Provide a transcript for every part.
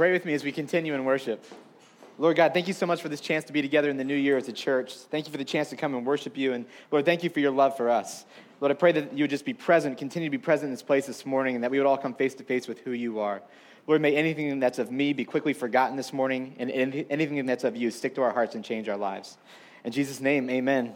Pray with me as we continue in worship. Lord God, thank you so much for this chance to be together in the new year as a church. Thank you for the chance to come and worship you. And Lord, thank you for your love for us. Lord, I pray that you would just be present, continue to be present in this place this morning, and that we would all come face to face with who you are. Lord, may anything that's of me be quickly forgotten this morning, and anything that's of you stick to our hearts and change our lives. In Jesus' name, amen.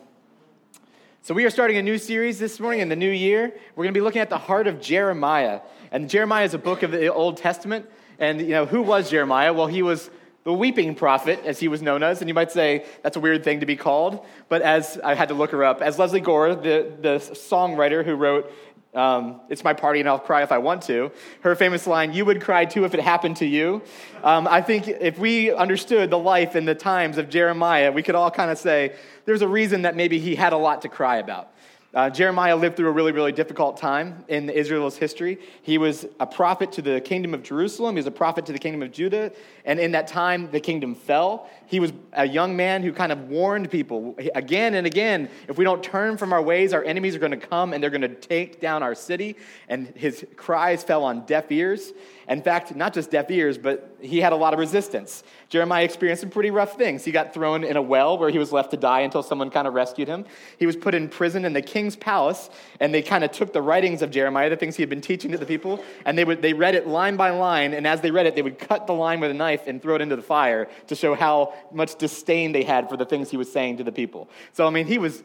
So, we are starting a new series this morning in the new year. We're going to be looking at the heart of Jeremiah. And Jeremiah is a book of the Old Testament. And, you know, who was Jeremiah? Well, he was the weeping prophet, as he was known as. And you might say that's a weird thing to be called. But as I had to look her up, as Lesley Gore, the, the songwriter who wrote um, It's My Party and I'll Cry If I Want to, her famous line, You would cry too if it happened to you. Um, I think if we understood the life and the times of Jeremiah, we could all kind of say, there's a reason that maybe he had a lot to cry about. Uh, Jeremiah lived through a really, really difficult time in Israel's history. He was a prophet to the kingdom of Jerusalem, he was a prophet to the kingdom of Judah, and in that time, the kingdom fell. He was a young man who kind of warned people again and again if we don't turn from our ways, our enemies are going to come and they're going to take down our city. And his cries fell on deaf ears. In fact, not just deaf ears, but he had a lot of resistance. Jeremiah experienced some pretty rough things. He got thrown in a well where he was left to die until someone kind of rescued him. He was put in prison in the king's palace, and they kind of took the writings of Jeremiah, the things he had been teaching to the people, and they, would, they read it line by line, and as they read it, they would cut the line with a knife and throw it into the fire to show how much disdain they had for the things he was saying to the people. So, I mean, he was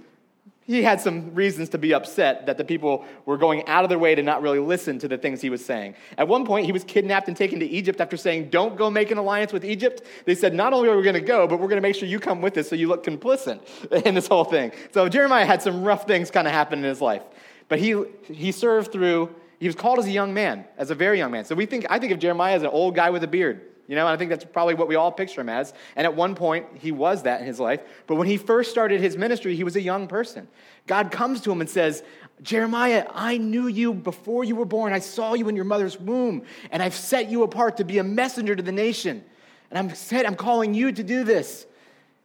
he had some reasons to be upset that the people were going out of their way to not really listen to the things he was saying. At one point, he was kidnapped and taken to Egypt after saying, Don't go make an alliance with Egypt. They said, Not only are we going to go, but we're going to make sure you come with us so you look complicit in this whole thing. So Jeremiah had some rough things kind of happen in his life. But he, he served through, he was called as a young man, as a very young man. So we think, I think of Jeremiah as an old guy with a beard. You know, and I think that's probably what we all picture him as. And at one point, he was that in his life. But when he first started his ministry, he was a young person. God comes to him and says, Jeremiah, I knew you before you were born. I saw you in your mother's womb, and I've set you apart to be a messenger to the nation. And I'm said, I'm calling you to do this.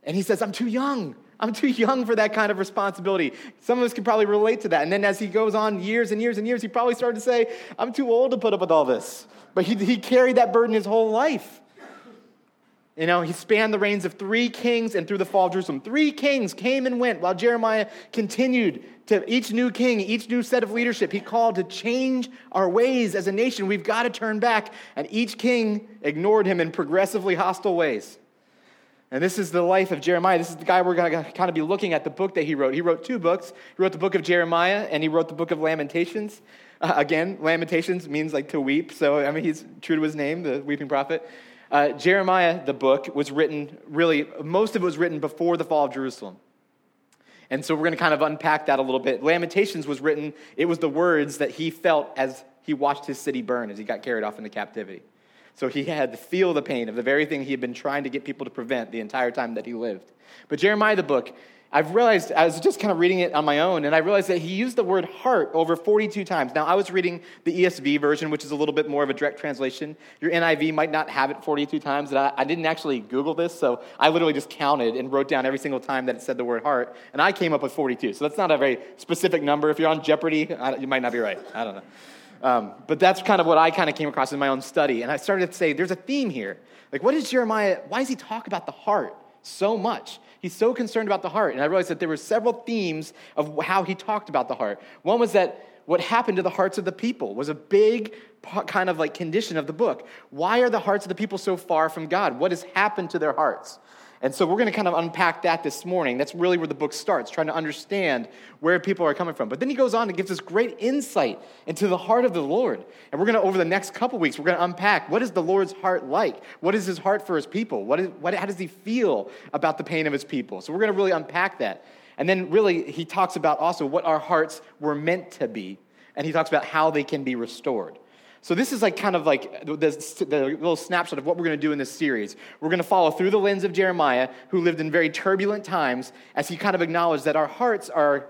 And he says, I'm too young. I'm too young for that kind of responsibility. Some of us can probably relate to that. And then as he goes on years and years and years, he probably started to say, I'm too old to put up with all this. But he, he carried that burden his whole life. You know, he spanned the reigns of three kings and through the fall of Jerusalem. Three kings came and went while Jeremiah continued to each new king, each new set of leadership. He called to change our ways as a nation. We've got to turn back. And each king ignored him in progressively hostile ways. And this is the life of Jeremiah. This is the guy we're going to kind of be looking at the book that he wrote. He wrote two books. He wrote the book of Jeremiah and he wrote the book of Lamentations. Uh, again, Lamentations means like to weep. So, I mean, he's true to his name, the weeping prophet. Uh, Jeremiah, the book, was written really, most of it was written before the fall of Jerusalem. And so we're going to kind of unpack that a little bit. Lamentations was written, it was the words that he felt as he watched his city burn as he got carried off into captivity. So he had to feel the pain of the very thing he had been trying to get people to prevent the entire time that he lived. But Jeremiah, the book, I've realized, I was just kind of reading it on my own, and I realized that he used the word heart over 42 times. Now, I was reading the ESV version, which is a little bit more of a direct translation. Your NIV might not have it 42 times. And I, I didn't actually Google this, so I literally just counted and wrote down every single time that it said the word heart, and I came up with 42. So that's not a very specific number. If you're on Jeopardy, you might not be right. I don't know. Um, but that's kind of what I kind of came across in my own study. And I started to say, there's a theme here. Like, what is Jeremiah, why does he talk about the heart so much? He's so concerned about the heart. And I realized that there were several themes of how he talked about the heart. One was that what happened to the hearts of the people was a big kind of like condition of the book. Why are the hearts of the people so far from God? What has happened to their hearts? And so we're going to kind of unpack that this morning. That's really where the book starts, trying to understand where people are coming from. But then he goes on and gives us great insight into the heart of the Lord. And we're going to, over the next couple weeks, we're going to unpack what is the Lord's heart like? What is his heart for his people? What is, what, how does he feel about the pain of his people? So we're going to really unpack that. And then, really, he talks about also what our hearts were meant to be. And he talks about how they can be restored. So, this is like kind of like the, the, little snapshot of what we're going to do in this series. We're going to follow through the lens of Jeremiah, who lived in very turbulent times, as he kind of acknowledged that our hearts are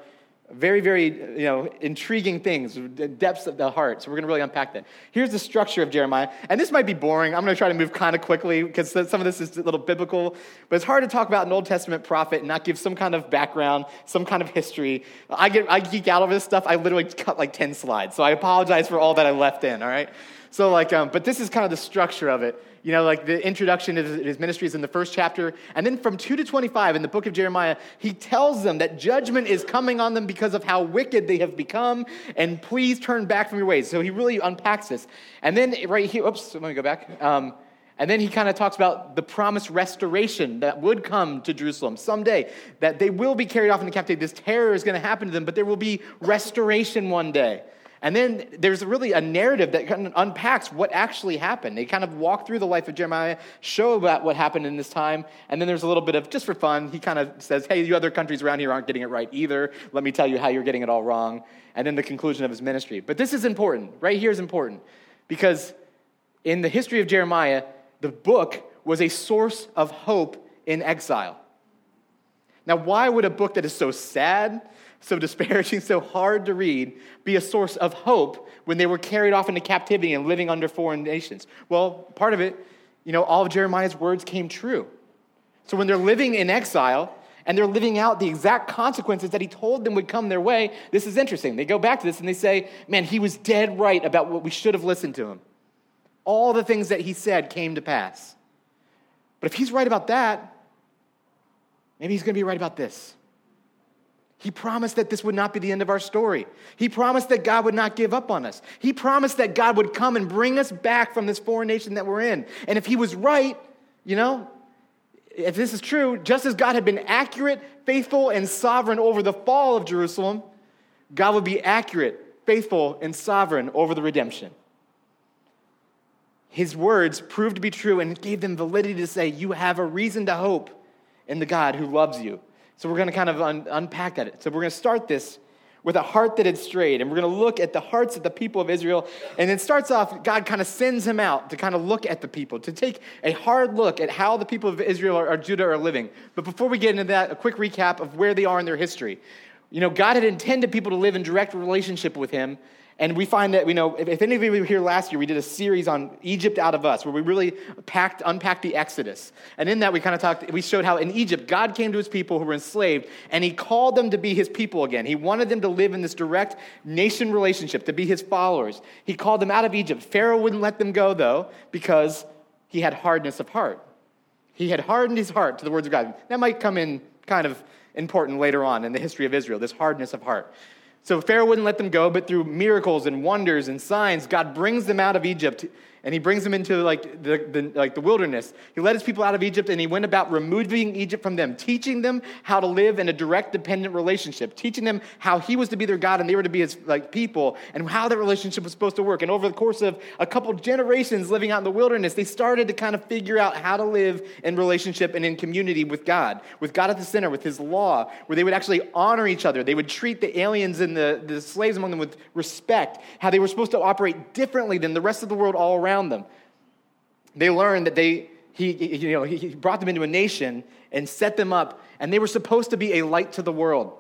very, very, you know, intriguing things, the depths of the heart. So we're going to really unpack that. Here's the structure of Jeremiah. And this might be boring. I'm going to try to move kind of quickly because some of this is a little biblical. But it's hard to talk about an Old Testament prophet and not give some kind of background, some kind of history. I, get, I geek out over this stuff. I literally cut like 10 slides. So I apologize for all that I left in, all right? So, like, um, but this is kind of the structure of it. You know, like the introduction to his ministry is in the first chapter. And then from 2 to 25 in the book of Jeremiah, he tells them that judgment is coming on them because of how wicked they have become. And please turn back from your ways. So he really unpacks this. And then right here, oops, let me go back. Um, and then he kind of talks about the promised restoration that would come to Jerusalem someday, that they will be carried off into captivity. This terror is going to happen to them, but there will be restoration one day. And then there's really a narrative that kind of unpacks what actually happened. They kind of walk through the life of Jeremiah, show about what happened in this time, and then there's a little bit of, just for fun, he kind of says, hey, you other countries around here aren't getting it right either. Let me tell you how you're getting it all wrong. And then the conclusion of his ministry. But this is important. Right here is important. Because in the history of Jeremiah, the book was a source of hope in exile. Now, why would a book that is so sad, so disparaging, so hard to read, be a source of hope when they were carried off into captivity and living under foreign nations? Well, part of it, you know, all of Jeremiah's words came true. So when they're living in exile and they're living out the exact consequences that he told them would come their way, this is interesting. They go back to this and they say, man, he was dead right about what we should have listened to him. All the things that he said came to pass. But if he's right about that, maybe he's going to be right about this. He promised that this would not be the end of our story. He promised that God would not give up on us. He promised that God would come and bring us back from this foreign nation that we're in. And if he was right, you know, if this is true, just as God had been accurate, faithful, and sovereign over the fall of Jerusalem, God would be accurate, faithful, and sovereign over the redemption. His words proved to be true and gave them validity to say, You have a reason to hope in the God who loves you so we're going to kind of un- unpack that. So we're going to start this with a heart that had strayed. And we're going to look at the hearts of the people of Israel. And it starts off, God kind of sends him out to kind of look at the people, to take a hard look at how the people of Israel or, or Judah are living. But before we get into that, a quick recap of where they are in their history. You know, God had intended people to live in direct relationship with him, and we find that, you know, if, if any of you were here last year, we did a series on Egypt out of us, where we really packed, unpacked the Exodus. And in that, we kind of talked, we showed how in Egypt, God came to his people who were enslaved, and he called them to be his people again. He wanted them to live in this direct nation relationship, to be his followers. He called them out of Egypt. Pharaoh wouldn't let them go, though, because he had hardness of heart. He had hardened his heart to the words of God. That might come in kind of important later on in the history of Israel, this hardness of heart. So Pharaoh wouldn't let them go, but through miracles and wonders and signs, God brings them out of Egypt and he brings them into like the, the, like the wilderness. He led his people out of Egypt and he went about removing Egypt from them, teaching them how to live in a direct dependent relationship, teaching them how he was to be their God and they were to be his like people and how that relationship was supposed to work. And over the course of a couple generations living out in the wilderness, they started to kind of figure out how to live in relationship and in community with God, with God at the center, with his law, where they would actually honor each other. They would treat the aliens and the, the slaves among them with respect, how they were supposed to operate differently than the rest of the world all around around them. They learned that they, he, you know, he brought them into a nation and set them up, and they were supposed to be a light to the world.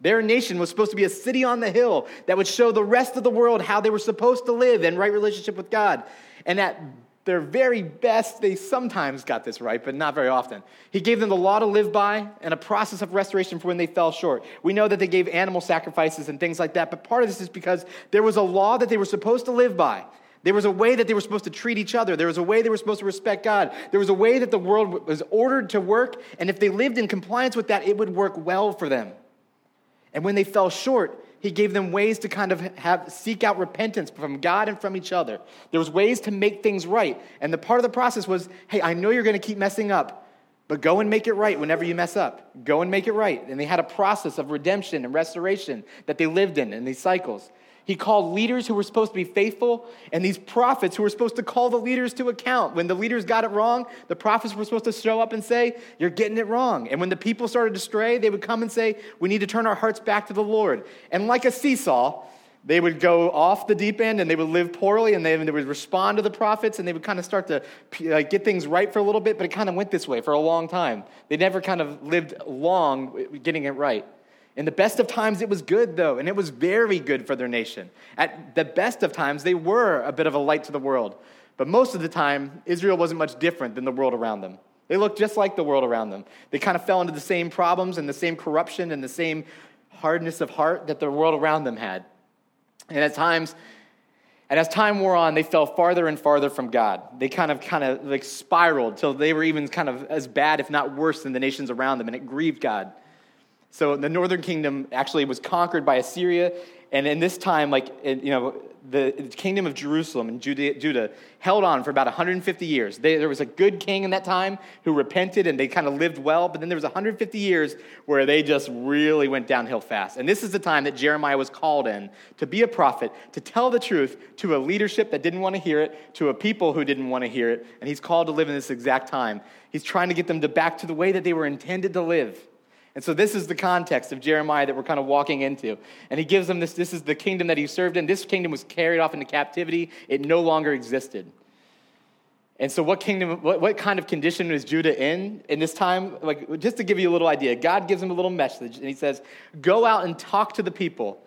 Their nation was supposed to be a city on the hill that would show the rest of the world how they were supposed to live in right relationship with God. And at their very best, they sometimes got this right, but not very often. He gave them the law to live by and a process of restoration for when they fell short. We know that they gave animal sacrifices and things like that, but part of this is because there was a law that they were supposed to live by. There was a way that they were supposed to treat each other. There was a way they were supposed to respect God. There was a way that the world was ordered to work, and if they lived in compliance with that, it would work well for them. And when they fell short, he gave them ways to kind of have seek out repentance from God and from each other. There was ways to make things right. And the part of the process was, hey, I know you're going to keep messing up, but go and make it right whenever you mess up. Go and make it right. And they had a process of redemption and restoration that they lived in in these cycles. He called leaders who were supposed to be faithful and these prophets who were supposed to call the leaders to account. When the leaders got it wrong, the prophets were supposed to show up and say, You're getting it wrong. And when the people started to stray, they would come and say, We need to turn our hearts back to the Lord. And like a seesaw, they would go off the deep end and they would live poorly and they, would respond to the prophets and they would kind of start to like, get things right for a little bit, but it kind of went this way for a long time. They never kind of lived long getting it right. In the best of times, it was good, though, and it was very good for their nation. At the best of times, they were a bit of a light to the world. But most of the time, Israel wasn't much different than the world around them. They looked just like the world around them. They kind of fell into the same problems and the same corruption and the same hardness of heart that the world around them had. And at times, And as time wore on, they fell farther and farther from God. They kind of, kind of like spiraled till they were even kind of as bad, if not worse, than the nations around them, and it grieved God. So the northern kingdom actually was conquered by Assyria, and in this time, like, you know, the kingdom of Jerusalem and Judah, Judah held on for about 150 years. They, there was a good king in that time who repented and they kind of lived well, but then there was 150 years where they just really went downhill fast. And this is the time that Jeremiah was called in to be a prophet, to tell the truth to a leadership that didn't want to hear it, to a people who didn't want to hear it. And he's called to live in this exact time. He's trying to get them to back to the way that they were intended to live. And so this is the context of Jeremiah that we're kind of walking into. And he gives them this this is the kingdom that he served in. This kingdom was carried off into captivity, it no longer existed. And so, what kingdom, what, what kind of condition was Judah in in this time? Like, just to give you a little idea, God gives him a little message, and he says, Go out and talk to the people.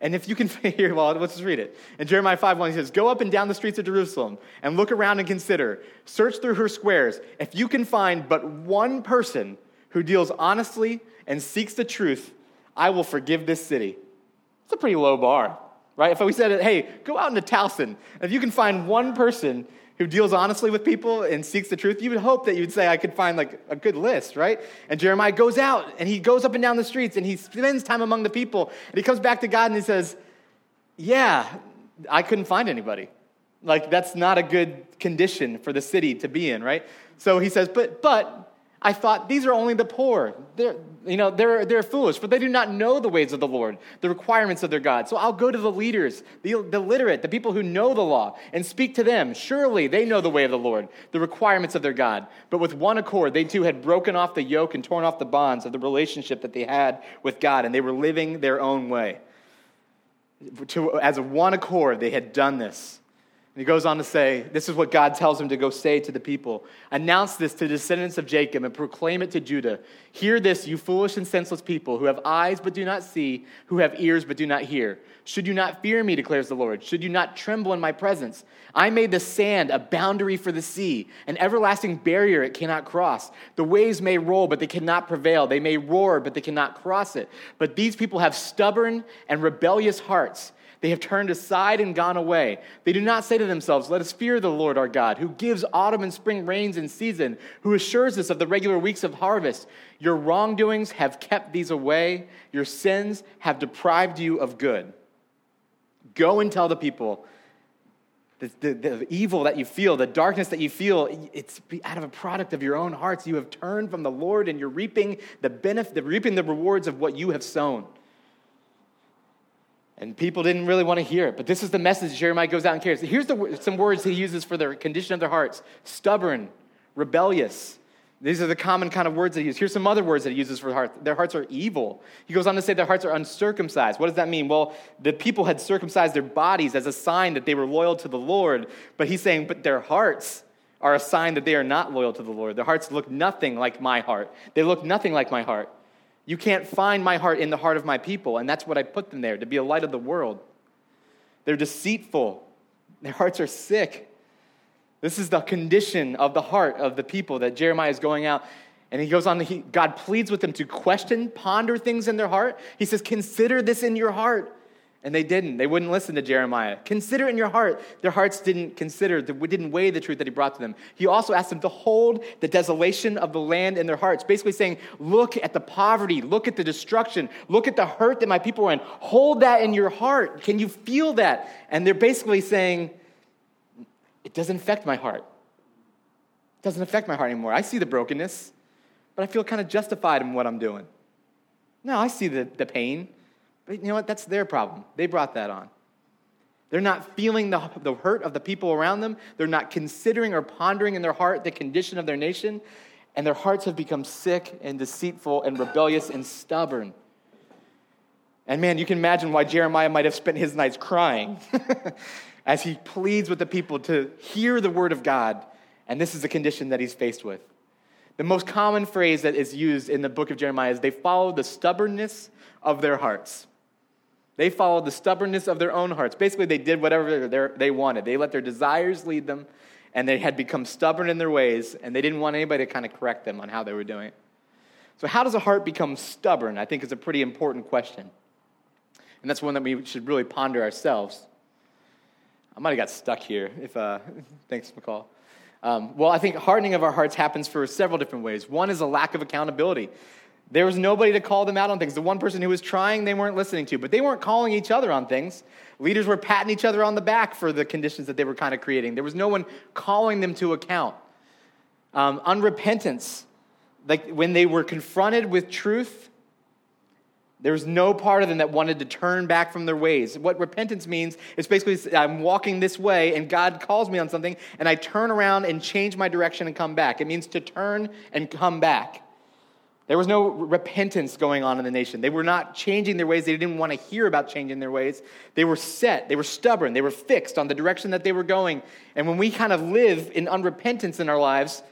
And if you can hear, well, let's just read it. In Jeremiah 5 1, he says, Go up and down the streets of Jerusalem and look around and consider. Search through her squares. If you can find but one person who deals honestly and seeks the truth, I will forgive this city. It's a pretty low bar, right? If we said, hey, go out into Towson, if you can find one person who deals honestly with people and seeks the truth, you would hope that you'd say, I could find like a good list, right? And Jeremiah goes out and he goes up and down the streets and he spends time among the people. And he comes back to God and he says, Yeah, I couldn't find anybody. Like, that's not a good condition for the city to be in, right? So he says, But, but, I thought these are only the poor. They're, you know, they're, they're foolish, for they do not know the ways of the Lord, the requirements of their God. So I'll go to the leaders, the, the literate, the people who know the law, and speak to them. Surely they know the way of the Lord, the requirements of their God. But with one accord, they too had broken off the yoke and torn off the bonds of the relationship that they had with God, and they were living their own way. To, as one accord, they had done this. And he goes on to say, This is what God tells him to go say to the people Announce this to the descendants of Jacob and proclaim it to Judah. Hear this, you foolish and senseless people who have eyes but do not see, who have ears but do not hear. Should you not fear me, declares the Lord? Should you not tremble in my presence? I made the sand a boundary for the sea, an everlasting barrier it cannot cross. The waves may roll, but they cannot prevail. They may roar, but they cannot cross it. But these people have stubborn and rebellious hearts. They have turned aside and gone away. They do not say to themselves, Let us fear the Lord our God, who gives autumn and spring rains in season, who assures us of the regular weeks of harvest. Your wrongdoings have kept these away, your sins have deprived you of good. Go and tell the people the, the, the, evil that you feel, the darkness that you feel, it's out of a product of your own hearts. You have turned from the Lord and you're reaping the benefit, reaping the rewards of what you have sown. And people didn't really want to hear it. But this is the message Jeremiah goes out and carries. Here's the, some words he uses for the condition of their hearts stubborn, rebellious. These are the common kind of words that he uses. Here's some other words that he uses for the heart. Their hearts are evil. He goes on to say their hearts are uncircumcised. What does that mean? Well, the people had circumcised their bodies as a sign that they were loyal to the Lord. But he's saying, but their hearts are a sign that they are not loyal to the Lord. Their hearts look nothing like my heart. They look nothing like my heart. You can't find my heart in the heart of my people, and that's what I put them there to be a light of the world. They're deceitful, their hearts are sick. This is the condition of the heart of the people that Jeremiah is going out. And he goes on, he, God pleads with them to question, ponder things in their heart. He says, Consider this in your heart. And they didn't. They wouldn't listen to Jeremiah. Consider in your heart. Their hearts didn't consider, didn't weigh the truth that he brought to them. He also asked them to hold the desolation of the land in their hearts, basically saying, Look at the poverty, look at the destruction, look at the hurt that my people are in. Hold that in your heart. Can you feel that? And they're basically saying, It doesn't affect my heart. It doesn't affect my heart anymore. I see the brokenness, but I feel kind of justified in what I'm doing. No, I see the, the pain. But you know what? That's their problem. They brought that on. They're not feeling the, the hurt of the people around them. They're not considering or pondering in their heart the condition of their nation. And their hearts have become sick and deceitful and rebellious and stubborn. And man, you can imagine why Jeremiah might have spent his nights crying as he pleads with the people to hear the word of God. And this is the condition that he's faced with. The most common phrase that is used in the book of Jeremiah is they follow the stubbornness of their hearts. They followed the stubbornness of their own hearts. Basically, they did whatever they wanted. They let their desires lead them, and they had become stubborn in their ways, and they didn't want anybody to kind of correct them on how they were doing it. So, how does a heart become stubborn? I think is a pretty important question. And that's one that we should really ponder ourselves. I might have got stuck here. If uh, thanks, McCall. Um, well, I think hardening of our hearts happens for several different ways. One is a lack of accountability. There was nobody to call them out on things. The one person who was trying, they weren't listening to, but they weren't calling each other on things. Leaders were patting each other on the back for the conditions that they were kind of creating. There was no one calling them to account. Um, unrepentance, like when they were confronted with truth, there was no part of them that wanted to turn back from their ways. What repentance means is basically I'm walking this way and God calls me on something and I turn around and change my direction and come back. It means to turn and come back. There was no repentance going on in the nation. They were not changing their ways. They didn't want to hear about changing their ways. They were set, they were stubborn, they were fixed on the direction that they were going. And when we kind of live in unrepentance in our lives,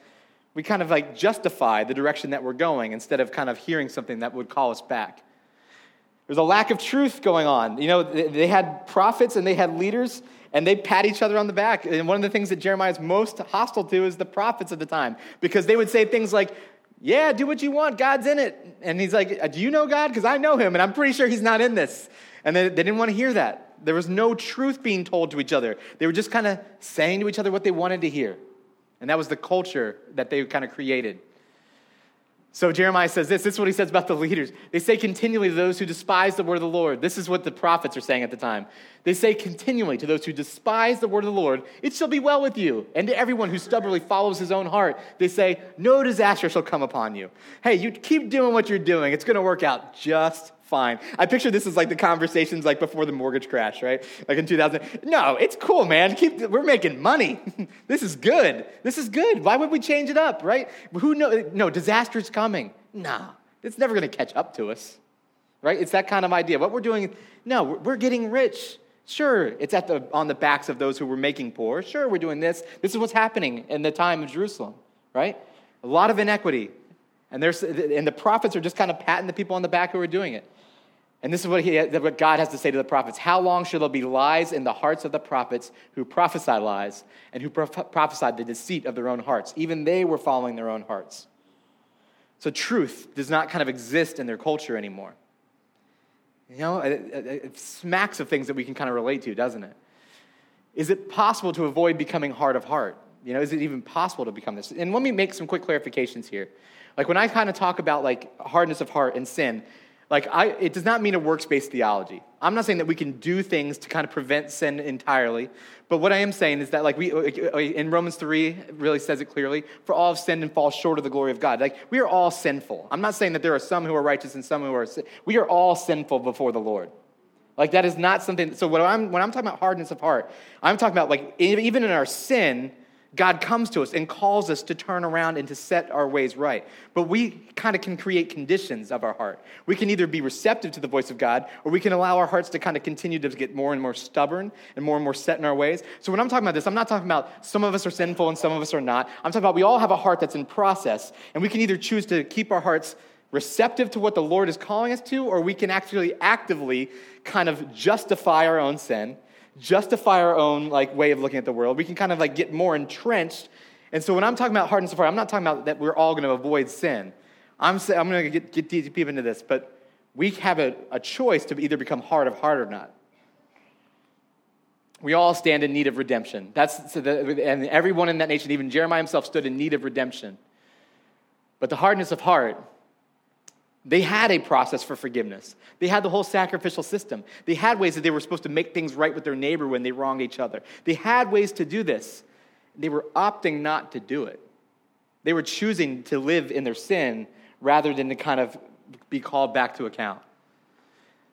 we kind of like justify the direction that we're going instead of kind of hearing something that would call us back. There's a lack of truth going on. You know, they had prophets and they had leaders, and they pat each other on the back. And one of the things that Jeremiah is most hostile to is the prophets of the time, because they would say things like, Yeah, do what you want, God's in it. And he's like, uh, Do you know God? Because I know him, and I'm pretty sure he's not in this. And they, they didn't want to hear that. There was no truth being told to each other. They were just kind of saying to each other what they wanted to hear. And that was the culture that they kind of created. So Jeremiah says this. This is what he says about the leaders. They say continually to those who despise the word of the Lord. This is what the prophets are saying at the time. They say continually to those who despise the word of the Lord, it shall be well with you. And to everyone who stubbornly follows his own heart, they say, no disaster shall come upon you. Hey, you keep doing what you're doing. It's going to work out just fine. I picture this as like the conversations like before the mortgage crash, right? Like in 2000. No, it's cool, man. Keep, we're making money. this is good. This is good. Why would we change it up, right? Who know? No, disaster's coming. Nah, it's never going to catch up to us, right? It's that kind of idea. What we're doing, no, we're getting rich. Sure, it's at the, on the backs of those who were making poor. Sure, we're doing this. This is what's happening in the time of Jerusalem, right? A lot of inequity. And, there's, and the prophets are just kind of patting the people on the back who are doing it. And this is what, he, what God has to say to the prophets. How long shall there be lies in the hearts of the prophets who prophesy lies and who prophesied the deceit of their own hearts? Even they were following their own hearts. So truth does not kind of exist in their culture anymore. You know, it, it, it smacks of things that we can kind of relate to, doesn't it? Is it possible to avoid becoming hard of heart? You know, is it even possible to become this? And let me make some quick clarifications here. Like when I kind of talk about like hardness of heart and sin, like, I, it does not mean a works based theology. I'm not saying that we can do things to kind of prevent sin entirely. But what I am saying is that, like, we, uh, uh, in Romans 3, really says it clearly for all have sinned and fall short of the glory of God. Like, we are all sinful. I'm not saying that there are some who are righteous and some who are sin. We are all sinful before the Lord. Like, that is not something. So, when I'm, when I'm talking about hardness of heart, I'm talking about, like, even in our sin, God comes to us and calls us to turn around and to set our ways right. But we kind of can create conditions of our heart. We can either be receptive to the voice of God, or we can allow our hearts to kind of continue to get more and more stubborn and more and more set in our ways. So when I'm talking about this, I'm not talking about some of us are sinful and some of us are not. I'm talking about we all have a heart that's in process, and we can either choose to keep our hearts receptive to what the Lord is calling us to, or we can actually actively kind of justify our own sin justify our own like way of looking at the world. We can kind of like get more entrenched. And so when I'm talking about hardness of heart, I'm not talking about that we're all going to avoid sin. I'm, I'm going to get, get deep into this, but we have a, a choice to either become hard of heart or not. We all stand in need of redemption. That's so the, and everyone in that nation, even Jeremiah himself, stood in need of redemption. But the hardness of heart they had a process for forgiveness. They had the whole sacrificial system. They had ways that they were supposed to make things right with their neighbor when they wronged each other. They had ways to do this. They were opting not to do it. They were choosing to live in their sin rather than to kind of be called back to account.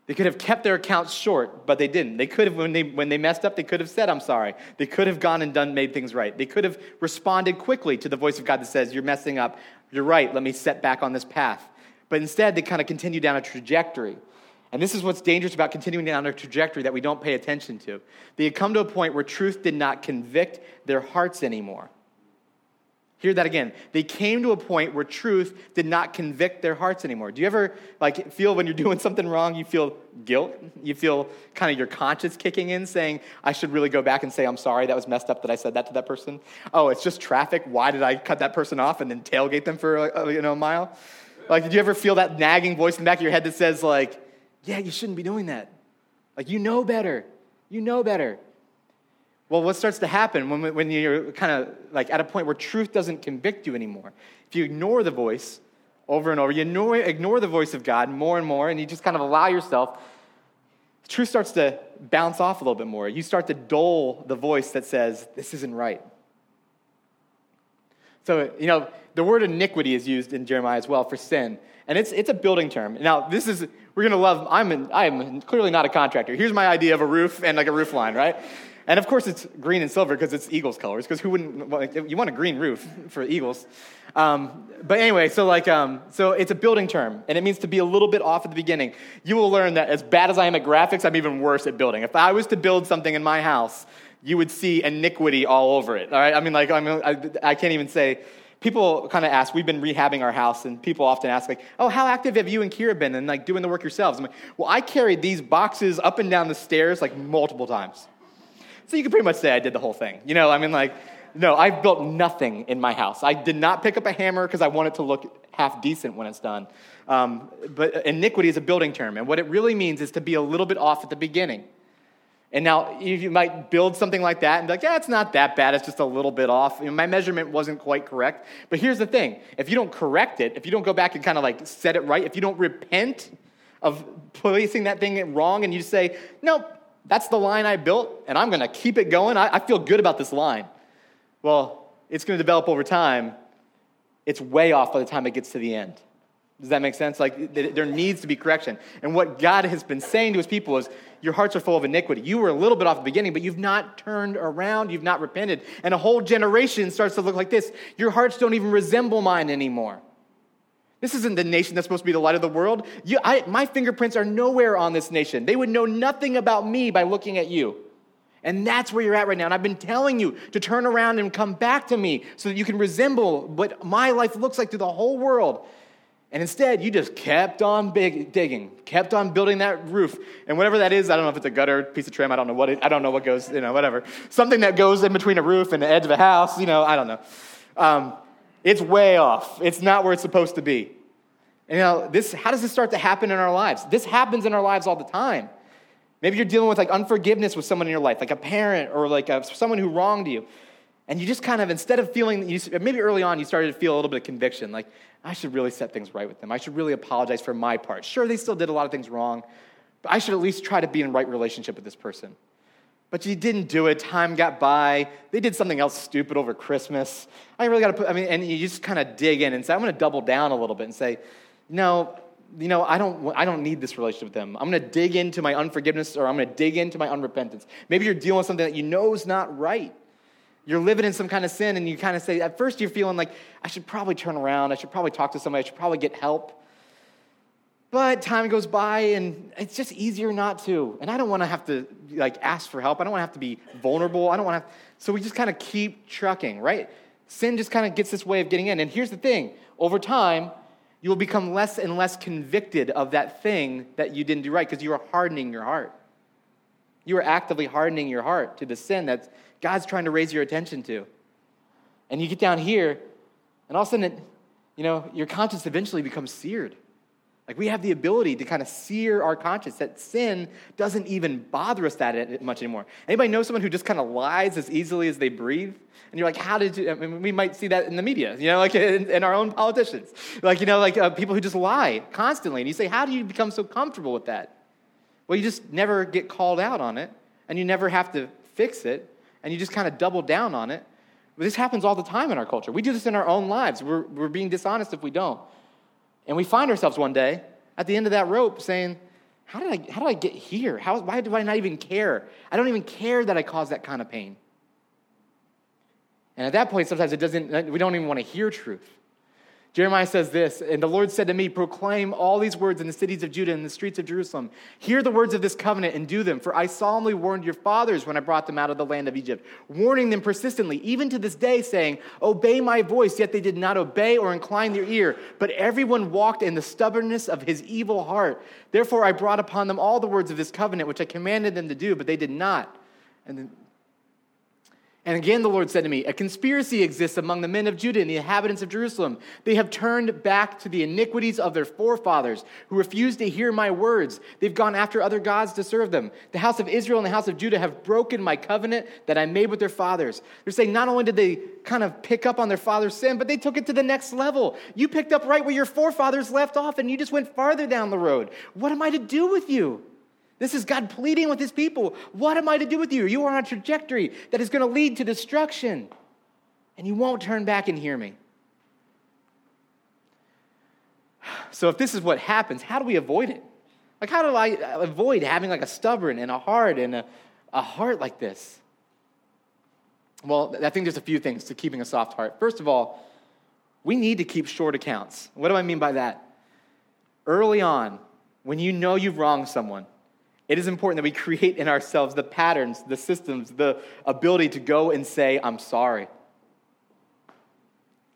They could have kept their accounts short, but they didn't. They could have, when they, when they messed up, they could have said, I'm sorry. They could have gone and done, made things right. They could have responded quickly to the voice of God that says, You're messing up. You're right. Let me set back on this path. But instead, they kind of continue down a trajectory. And this is what's dangerous about continuing down a trajectory that we don't pay attention to. They had come to a point where truth did not convict their hearts anymore. Hear that again. They came to a point where truth did not convict their hearts anymore. Do you ever like feel when you're doing something wrong, you feel guilt? You feel kind of your conscience kicking in saying, I should really go back and say, I'm sorry, that was messed up that I said that to that person. Oh, it's just traffic. Why did I cut that person off and then tailgate them for a, you know, a mile? Like, did you ever feel that nagging voice in the back of your head that says, like, yeah, you shouldn't be doing that? Like, you know better. You know better. Well, what starts to happen when, when you're kind of like at a point where truth doesn't convict you anymore? If you ignore the voice over and over, you ignore, ignore the voice of God more and more, and you just kind of allow yourself, truth starts to bounce off a little bit more. You start to dull the voice that says, This isn't right. So, you know, the word iniquity is used in Jeremiah as well for sin. And it's, it's a building term. Now, this is, we're going to love, I'm, I'm clearly not a contractor. Here's my idea of a roof and like a roof line, right? And of course, it's green and silver because it's Eagles colors. Because who wouldn't? Like, you want a green roof for Eagles. Um, but anyway, so like, um, so it's a building term, and it means to be a little bit off at the beginning. You will learn that as bad as I am at graphics, I'm even worse at building. If I was to build something in my house, you would see iniquity all over it. All right, I mean, like, I, mean, I, I can't even say. People kind of ask. We've been rehabbing our house, and people often ask, like, "Oh, how active have you and Kira been and like doing the work yourselves?" I'm like, "Well, I carried these boxes up and down the stairs like multiple times." So you can pretty much say I did the whole thing. You know, I mean, like, no, I've built nothing in my house. I did not pick up a hammer because I want it to look half decent when it's done. Um, but iniquity is a building term, and what it really means is to be a little bit off at the beginning. And now you might build something like that and be like, yeah, it's not that bad. It's just a little bit off. You know, my measurement wasn't quite correct. But here's the thing if you don't correct it, if you don't go back and kind of like set it right, if you don't repent of placing that thing wrong and you say, no, that's the line I built, and I'm going to keep it going. I, I feel good about this line. Well, it's going to develop over time. It's way off by the time it gets to the end. Does that make sense? Like, there needs to be correction. And what God has been saying to his people is, Your hearts are full of iniquity. You were a little bit off the beginning, but you've not turned around. You've not repented. And a whole generation starts to look like this. Your hearts don't even resemble mine anymore. This isn't the nation that's supposed to be the light of the world. You, I, my fingerprints are nowhere on this nation. They would know nothing about me by looking at you. And that's where you're at right now. And I've been telling you to turn around and come back to me so that you can resemble what my life looks like to the whole world. And instead, you just kept on big, digging, kept on building that roof. And whatever that is, I don't know if it's a gutter, piece of trim, I don't know what it, I don't know what goes, you know, whatever. Something that goes in between a roof and the edge of a house, you know, I don't know. Um, it's way off. It's not where it's supposed to be. And you know, this, how does this start to happen in our lives? This happens in our lives all the time. Maybe you're dealing with like unforgiveness with someone in your life, like a parent or like a, someone who wronged you. And you just kind of, instead of feeling, you, maybe early on you started to feel a little bit of conviction, like, I should really set things right with them. I should really apologize for my part. Sure, they still did a lot of things wrong, but I should at least try to be in right relationship with this person. But you didn't do it. Time got by. They did something else stupid over Christmas. I really got to put, I mean, and you just kind of dig in and say, I'm going to double down a little bit and say, no, you know, I don't, I don't need this relationship with them. I'm going to dig into my unforgiveness or I'm going to dig into my unrepentance. Maybe you're dealing with something that you know is not right. You're living in some kind of sin and you kind of say, at first you're feeling like, I should probably turn around. I should probably talk to somebody. I should probably get help. But time goes by and it's just easier not to. And I don't want to have to like ask for help. I don't want to have to be vulnerable. I don't want to so we just kind of keep trucking, right? Sin just kind of gets this way of getting in. And here's the thing over time, you will become less and less convicted of that thing that you didn't do right because you are hardening your heart. You are actively hardening your heart to the sin that God's trying to raise your attention to. And you get down here, and all of a sudden, it, you know, your conscience eventually becomes seared. Like we have the ability to kind of sear our conscience that sin doesn't even bother us that much anymore. Anybody know someone who just kind of lies as easily as they breathe? And you're like, how did you? I mean, we might see that in the media, you know, like in, in our own politicians, like you know, like uh, people who just lie constantly. And you say, how do you become so comfortable with that? Well, you just never get called out on it, and you never have to fix it, and you just kind of double down on it. But this happens all the time in our culture. We do this in our own lives. We're, we're being dishonest if we don't. And we find ourselves one day at the end of that rope saying, How did I, how did I get here? How, why do I not even care? I don't even care that I caused that kind of pain. And at that point, sometimes it doesn't, we don't even want to hear truth. Jeremiah says this, and the Lord said to me, Proclaim all these words in the cities of Judah and the streets of Jerusalem. Hear the words of this covenant and do them, for I solemnly warned your fathers when I brought them out of the land of Egypt, warning them persistently, even to this day, saying, Obey my voice, yet they did not obey or incline their ear. But everyone walked in the stubbornness of his evil heart. Therefore I brought upon them all the words of this covenant, which I commanded them to do, but they did not. And And again, the Lord said to me, A conspiracy exists among the men of Judah and the inhabitants of Jerusalem. They have turned back to the iniquities of their forefathers, who refused to hear my words. They've gone after other gods to serve them. The house of Israel and the house of Judah have broken my covenant that I made with their fathers. They're saying not only did they kind of pick up on their father's sin, but they took it to the next level. You picked up right where your forefathers left off, and you just went farther down the road. What am I to do with you? This is God pleading with his people. What am I to do with you? You are on a trajectory that is going to lead to destruction, and you won't turn back and hear me. So, if this is what happens, how do we avoid it? Like, how do I avoid having like a stubborn and a hard and a, a heart like this? Well, I think there's a few things to keeping a soft heart. First of all, we need to keep short accounts. What do I mean by that? Early on, when you know you've wronged someone, it is important that we create in ourselves the patterns, the systems, the ability to go and say, I'm sorry.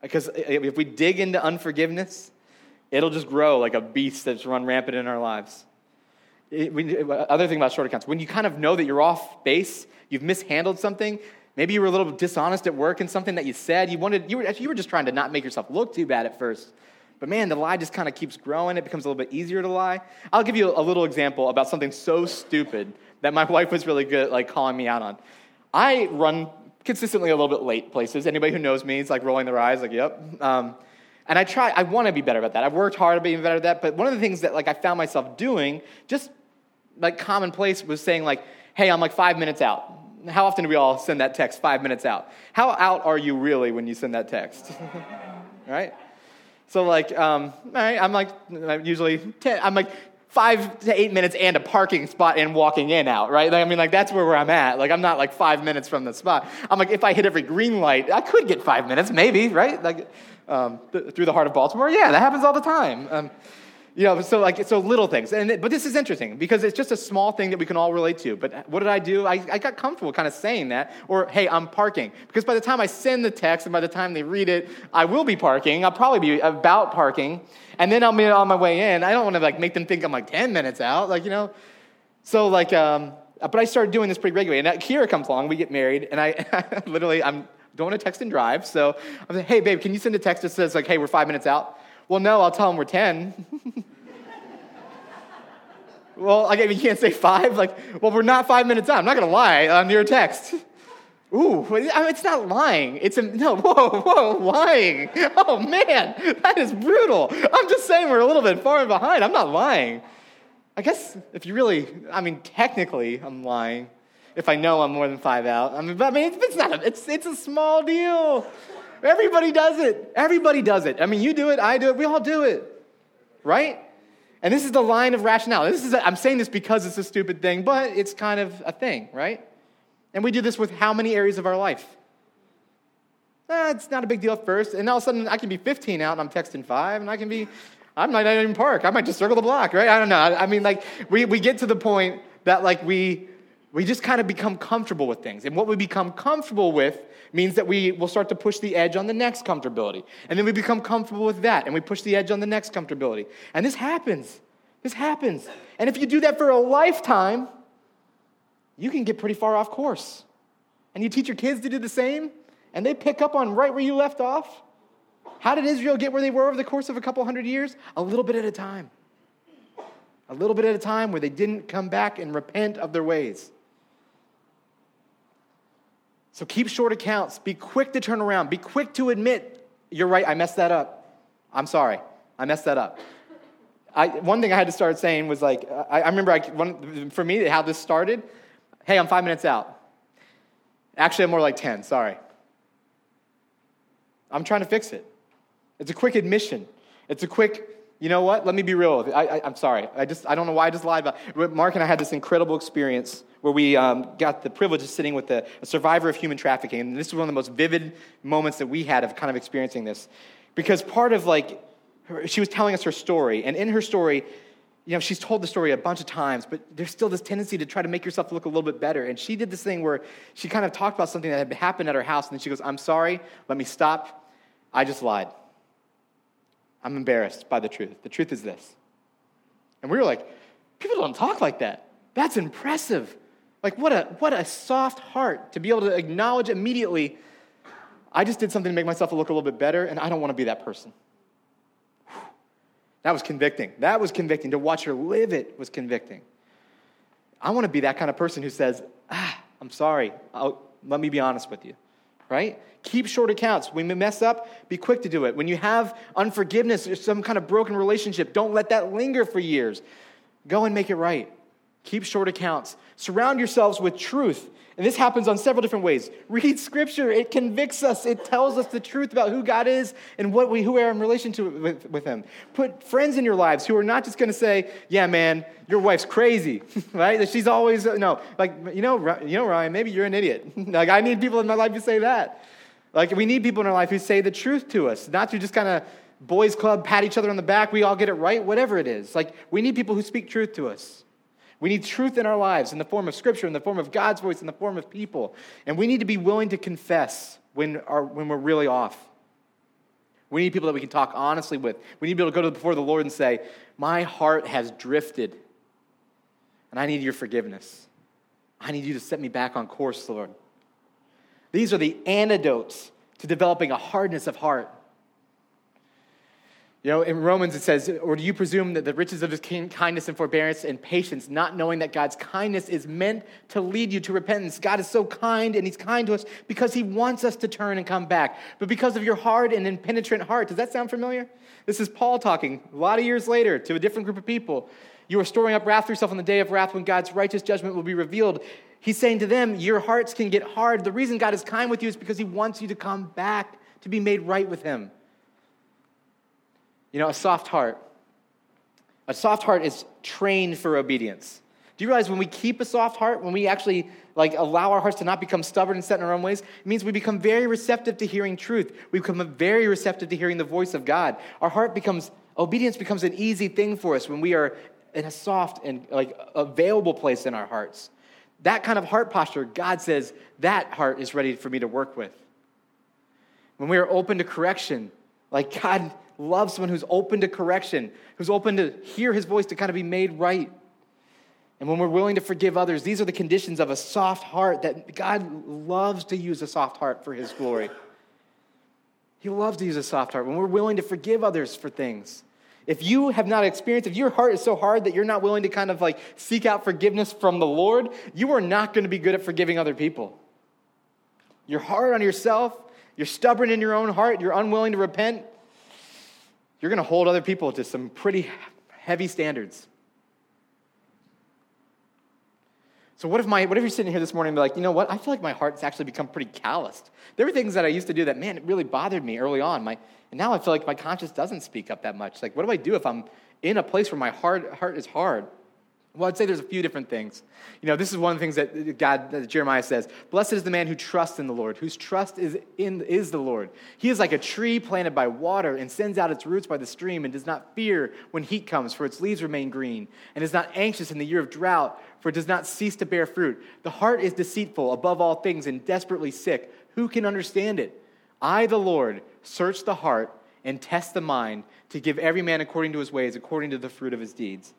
Because if we dig into unforgiveness, it'll just grow like a beast that's run rampant in our lives. It, we, other thing about short accounts, when you kind of know that you're off base, you've mishandled something, maybe you were a little dishonest at work in something that you said, you, wanted, you, were, you were just trying to not make yourself look too bad at first. But man, the lie just kind of keeps growing. It becomes a little bit easier to lie. I'll give you a little example about something so stupid that my wife was really good at like calling me out on. I run consistently a little bit late places. Anybody who knows me is like rolling their eyes, like, yep. Um, and I try, I want to be better about that. I've worked hard to be better at that. But one of the things that like I found myself doing, just like commonplace, was saying like, hey, I'm like five minutes out. How often do we all send that text five minutes out? How out are you really when you send that text? right? So like, um, I'm like usually ten, I'm like five to eight minutes and a parking spot and walking in out, right? Like, I mean, like that's where I'm at. Like I'm not like five minutes from the spot. I'm like, if I hit every green light, I could get five minutes, maybe, right? Like um, th- through the heart of Baltimore. Yeah, that happens all the time. Um, you know, so like, so little things. And, but this is interesting because it's just a small thing that we can all relate to. But what did I do? I, I got comfortable kind of saying that. Or, hey, I'm parking. Because by the time I send the text and by the time they read it, I will be parking. I'll probably be about parking. And then I'll be on my way in. I don't want to like make them think I'm like 10 minutes out. Like, you know. So like, um, but I started doing this pretty regularly. And Kira comes along, we get married, and I literally, I'm don't want to text and drive. So I'm like, hey, babe, can you send a text that says like, hey, we're five minutes out? Well, no, I'll tell them we're 10. well, I mean, you can't say five. Like, well, we're not five minutes out. I'm not going to lie um, on your text. Ooh, it's not lying. It's a, no, whoa, whoa, lying. Oh man, that is brutal. I'm just saying we're a little bit far behind. I'm not lying. I guess if you really, I mean, technically, I'm lying. If I know I'm more than five out, I mean, I mean, it's not. A, it's it's a small deal. Everybody does it. Everybody does it. I mean, you do it, I do it, we all do it. Right? And this is the line of rationale. This is I'm saying this because it's a stupid thing, but it's kind of a thing, right? And we do this with how many areas of our life? Eh, it's not a big deal at first. And all of a sudden, I can be 15 out and I'm texting five, and I can be, I might not even park. I might just circle the block, right? I don't know. I mean, like, we, we get to the point that, like, we, we just kind of become comfortable with things. And what we become comfortable with means that we will start to push the edge on the next comfortability. And then we become comfortable with that and we push the edge on the next comfortability. And this happens. This happens. And if you do that for a lifetime, you can get pretty far off course. And you teach your kids to do the same, and they pick up on right where you left off. How did Israel get where they were over the course of a couple hundred years? A little bit at a time. A little bit at a time where they didn't come back and repent of their ways. So keep short accounts. Be quick to turn around. Be quick to admit, you're right, I messed that up. I'm sorry, I messed that up. I, one thing I had to start saying was like, I, I remember I, one, for me, how this started hey, I'm five minutes out. Actually, I'm more like 10, sorry. I'm trying to fix it. It's a quick admission. It's a quick, you know what? Let me be real. I, am sorry. I just, I don't know why I just lied about it. Mark and I had this incredible experience where we um, got the privilege of sitting with a, a survivor of human trafficking. And this was one of the most vivid moments that we had of kind of experiencing this. Because part of like, her, she was telling us her story. And in her story, you know, she's told the story a bunch of times, but there's still this tendency to try to make yourself look a little bit better. And she did this thing where she kind of talked about something that had happened at her house, and then she goes, I'm sorry, let me stop. I just lied. I'm embarrassed by the truth. The truth is this. And we were like, people don't talk like that. That's impressive. Like, what a, what a soft heart to be able to acknowledge immediately, I just did something to make myself look a little bit better, and I don't want to be that person. That was convicting. That was convicting. To watch her live it was convicting. I want to be that kind of person who says, ah, I'm sorry. I'll, let me be honest with you, right? Keep short accounts. When you mess up, be quick to do it. When you have unforgiveness or some kind of broken relationship, don't let that linger for years. Go and make it right. Keep short accounts. Surround yourselves with truth. And this happens on several different ways. Read scripture, it convicts us, it tells us the truth about who God is and what we, who we are in relation to with, with Him. Put friends in your lives who are not just going to say, Yeah, man, your wife's crazy, right? That she's always, no, like, you know, you know, Ryan, maybe you're an idiot. like, I need people in my life who say that. Like, we need people in our life who say the truth to us, not to just kind of boys club, pat each other on the back, we all get it right, whatever it is. Like, we need people who speak truth to us. We need truth in our lives in the form of Scripture, in the form of God's voice, in the form of people. And we need to be willing to confess when, our, when we're really off. We need people that we can talk honestly with. We need to be able to go to before the Lord and say, My heart has drifted, and I need your forgiveness. I need you to set me back on course, Lord. These are the antidotes to developing a hardness of heart. You know, in Romans it says, Or do you presume that the riches of his kindness and forbearance and patience, not knowing that God's kindness is meant to lead you to repentance? God is so kind and he's kind to us because he wants us to turn and come back. But because of your hard and impenetrant heart, does that sound familiar? This is Paul talking a lot of years later to a different group of people. You are storing up wrath for yourself on the day of wrath when God's righteous judgment will be revealed. He's saying to them, Your hearts can get hard. The reason God is kind with you is because he wants you to come back to be made right with him. You know, a soft heart. A soft heart is trained for obedience. Do you realize when we keep a soft heart, when we actually like allow our hearts to not become stubborn and set in our own ways, it means we become very receptive to hearing truth. We become very receptive to hearing the voice of God. Our heart becomes obedience becomes an easy thing for us when we are in a soft and like available place in our hearts. That kind of heart posture, God says, that heart is ready for me to work with. When we are open to correction, like God loves someone who's open to correction, who's open to hear his voice to kind of be made right. And when we're willing to forgive others, these are the conditions of a soft heart that God loves to use a soft heart for his glory. He loves to use a soft heart when we're willing to forgive others for things. If you have not experienced, if your heart is so hard that you're not willing to kind of like seek out forgiveness from the Lord, you are not going to be good at forgiving other people. You're hard on yourself, you're stubborn in your own heart, you're unwilling to repent, you're going to hold other people to some pretty heavy standards. So what if my what if you're sitting here this morning and be like, you know what? I feel like my heart's actually become pretty calloused. There were things that I used to do that, man, it really bothered me early on. My, and now I feel like my conscience doesn't speak up that much. Like, what do I do if I'm in a place where my heart, heart is hard? Well, I'd say there's a few different things. You know, this is one of the things that God, that Jeremiah says. Blessed is the man who trusts in the Lord, whose trust is in is the Lord. He is like a tree planted by water and sends out its roots by the stream and does not fear when heat comes, for its leaves remain green, and is not anxious in the year of drought, for it does not cease to bear fruit. The heart is deceitful above all things and desperately sick. Who can understand it? I, the Lord, search the heart and test the mind to give every man according to his ways, according to the fruit of his deeds.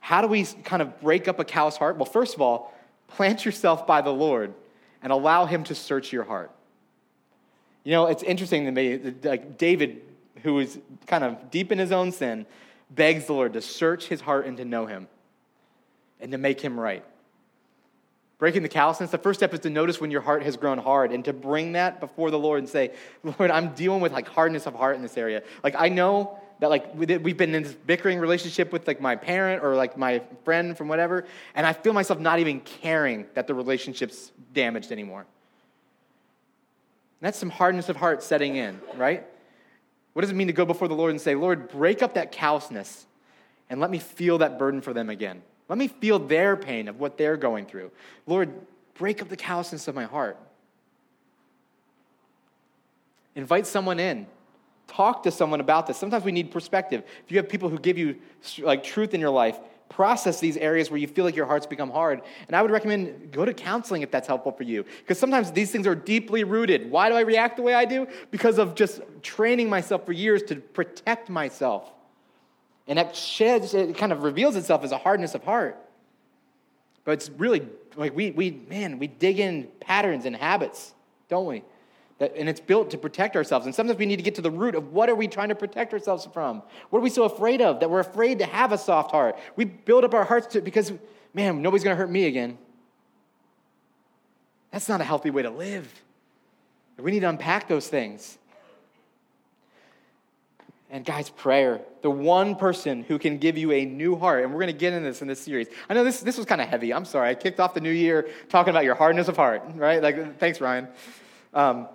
How do we kind of break up a cow's heart? Well, first of all, plant yourself by the Lord and allow Him to search your heart. You know, it's interesting to me, like David, who is kind of deep in his own sin, begs the Lord to search his heart and to know Him and to make Him right. Breaking the callousness, the first step is to notice when your heart has grown hard and to bring that before the Lord and say, Lord, I'm dealing with like hardness of heart in this area. Like, I know that like we've been in this bickering relationship with like my parent or like my friend from whatever and i feel myself not even caring that the relationship's damaged anymore. And that's some hardness of heart setting in right? What does it mean to go before the lord and say lord break up that callousness and let me feel that burden for them again. Let me feel their pain of what they're going through. Lord break up the callousness of my heart. Invite someone in Talk to someone about this. Sometimes we need perspective. If you have people who give you like truth in your life, process these areas where you feel like your heart's become hard. And I would recommend go to counseling if that's helpful for you. Because sometimes these things are deeply rooted. Why do I react the way I do? Because of just training myself for years to protect myself. And that sheds, it kind of reveals itself as a hardness of heart. But it's really like we, we man, we dig in patterns and habits, don't we? That, and it's built to protect ourselves. And sometimes we need to get to the root of what are we trying to protect ourselves from? What are we so afraid of that we're afraid to have a soft heart? We build up our hearts to because, man, nobody's going to hurt me again. That's not a healthy way to live. We need to unpack those things. And guys, prayer, the one person who can give you a new heart, and we're going to get into this in this series. I know this, this was kind of heavy. I'm sorry. I kicked off the new year talking about your hardness of heart, right? Like, thanks, Ryan. Um,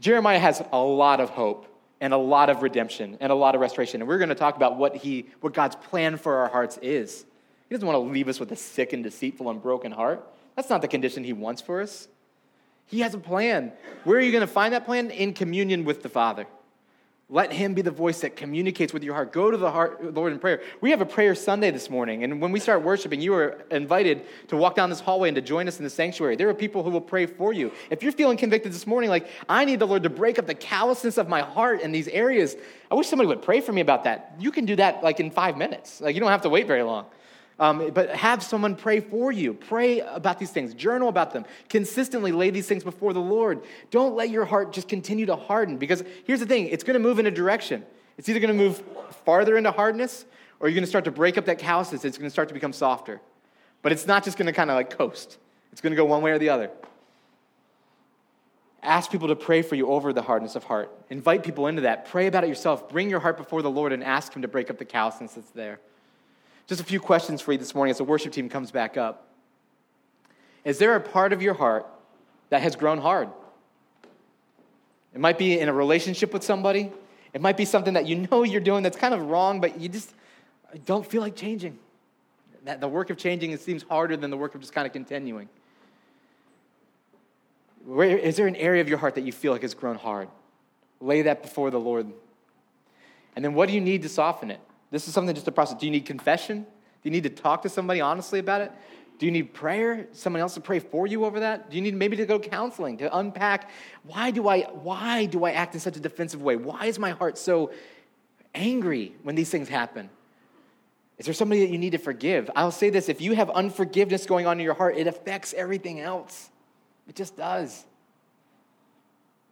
Jeremiah has a lot of hope and a lot of redemption and a lot of restoration. And we're going to talk about what, he, what God's plan for our hearts is. He doesn't want to leave us with a sick and deceitful and broken heart. That's not the condition He wants for us. He has a plan. Where are you going to find that plan? In communion with the Father. Let him be the voice that communicates with your heart. Go to the heart, Lord in prayer. We have a prayer Sunday this morning, and when we start worshiping, you are invited to walk down this hallway and to join us in the sanctuary. There are people who will pray for you. If you're feeling convicted this morning, like, I need the Lord to break up the callousness of my heart in these areas, I wish somebody would pray for me about that. You can do that like in five minutes. Like, you don't have to wait very long. Um, but have someone pray for you. Pray about these things. Journal about them. Consistently lay these things before the Lord. Don't let your heart just continue to harden because here's the thing it's going to move in a direction. It's either going to move farther into hardness or you're going to start to break up that callousness. It's going to start to become softer. But it's not just going to kind of like coast, it's going to go one way or the other. Ask people to pray for you over the hardness of heart. Invite people into that. Pray about it yourself. Bring your heart before the Lord and ask Him to break up the callousness that's there. Just a few questions for you this morning as the worship team comes back up. Is there a part of your heart that has grown hard? It might be in a relationship with somebody. It might be something that you know you're doing that's kind of wrong, but you just don't feel like changing. That the work of changing it seems harder than the work of just kind of continuing. Where, is there an area of your heart that you feel like has grown hard? Lay that before the Lord. And then what do you need to soften it? This is something just a process. Do you need confession? Do you need to talk to somebody honestly about it? Do you need prayer? Someone else to pray for you over that? Do you need maybe to go counseling to unpack why do I why do I act in such a defensive way? Why is my heart so angry when these things happen? Is there somebody that you need to forgive? I'll say this if you have unforgiveness going on in your heart, it affects everything else. It just does.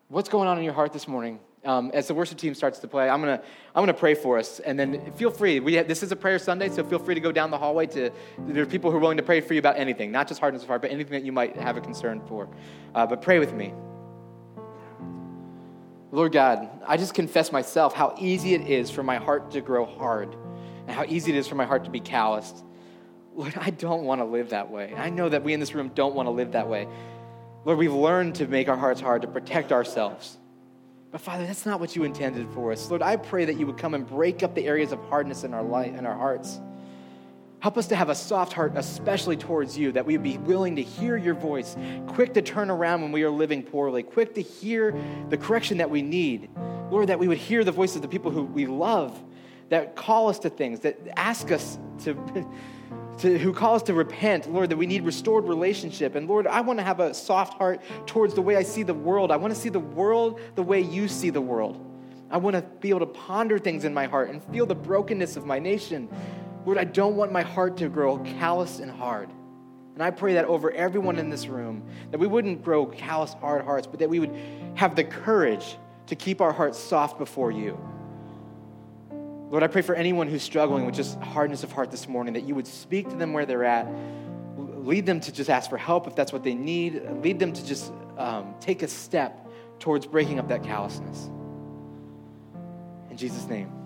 What's going on in your heart this morning? Um, as the worship team starts to play, I'm gonna I'm gonna pray for us, and then feel free. We have, this is a prayer Sunday, so feel free to go down the hallway. To there are people who are willing to pray for you about anything, not just hardness of heart, but anything that you might have a concern for. Uh, but pray with me. Lord God, I just confess myself how easy it is for my heart to grow hard, and how easy it is for my heart to be calloused. Lord, I don't want to live that way. I know that we in this room don't want to live that way. Lord, we've learned to make our hearts hard, to protect ourselves. But Father, that's not what you intended for us. Lord, I pray that you would come and break up the areas of hardness in our life in our hearts. Help us to have a soft heart, especially towards you, that we would be willing to hear your voice, quick to turn around when we are living poorly, quick to hear the correction that we need. Lord, that we would hear the voice of the people who we love, that call us to things, that ask us to to, who call us to repent, Lord, that we need restored relationship. And Lord, I want to have a soft heart towards the way I see the world. I want to see the world the way you see the world. I want to be able to ponder things in my heart and feel the brokenness of my nation. Lord, I don't want my heart to grow callous and hard. And I pray that over everyone in this room, that we wouldn't grow callous, hard hearts, but that we would have the courage to keep our hearts soft before you. Lord, I pray for anyone who's struggling with just hardness of heart this morning that you would speak to them where they're at. Lead them to just ask for help if that's what they need. Lead them to just um, take a step towards breaking up that callousness. In Jesus' name.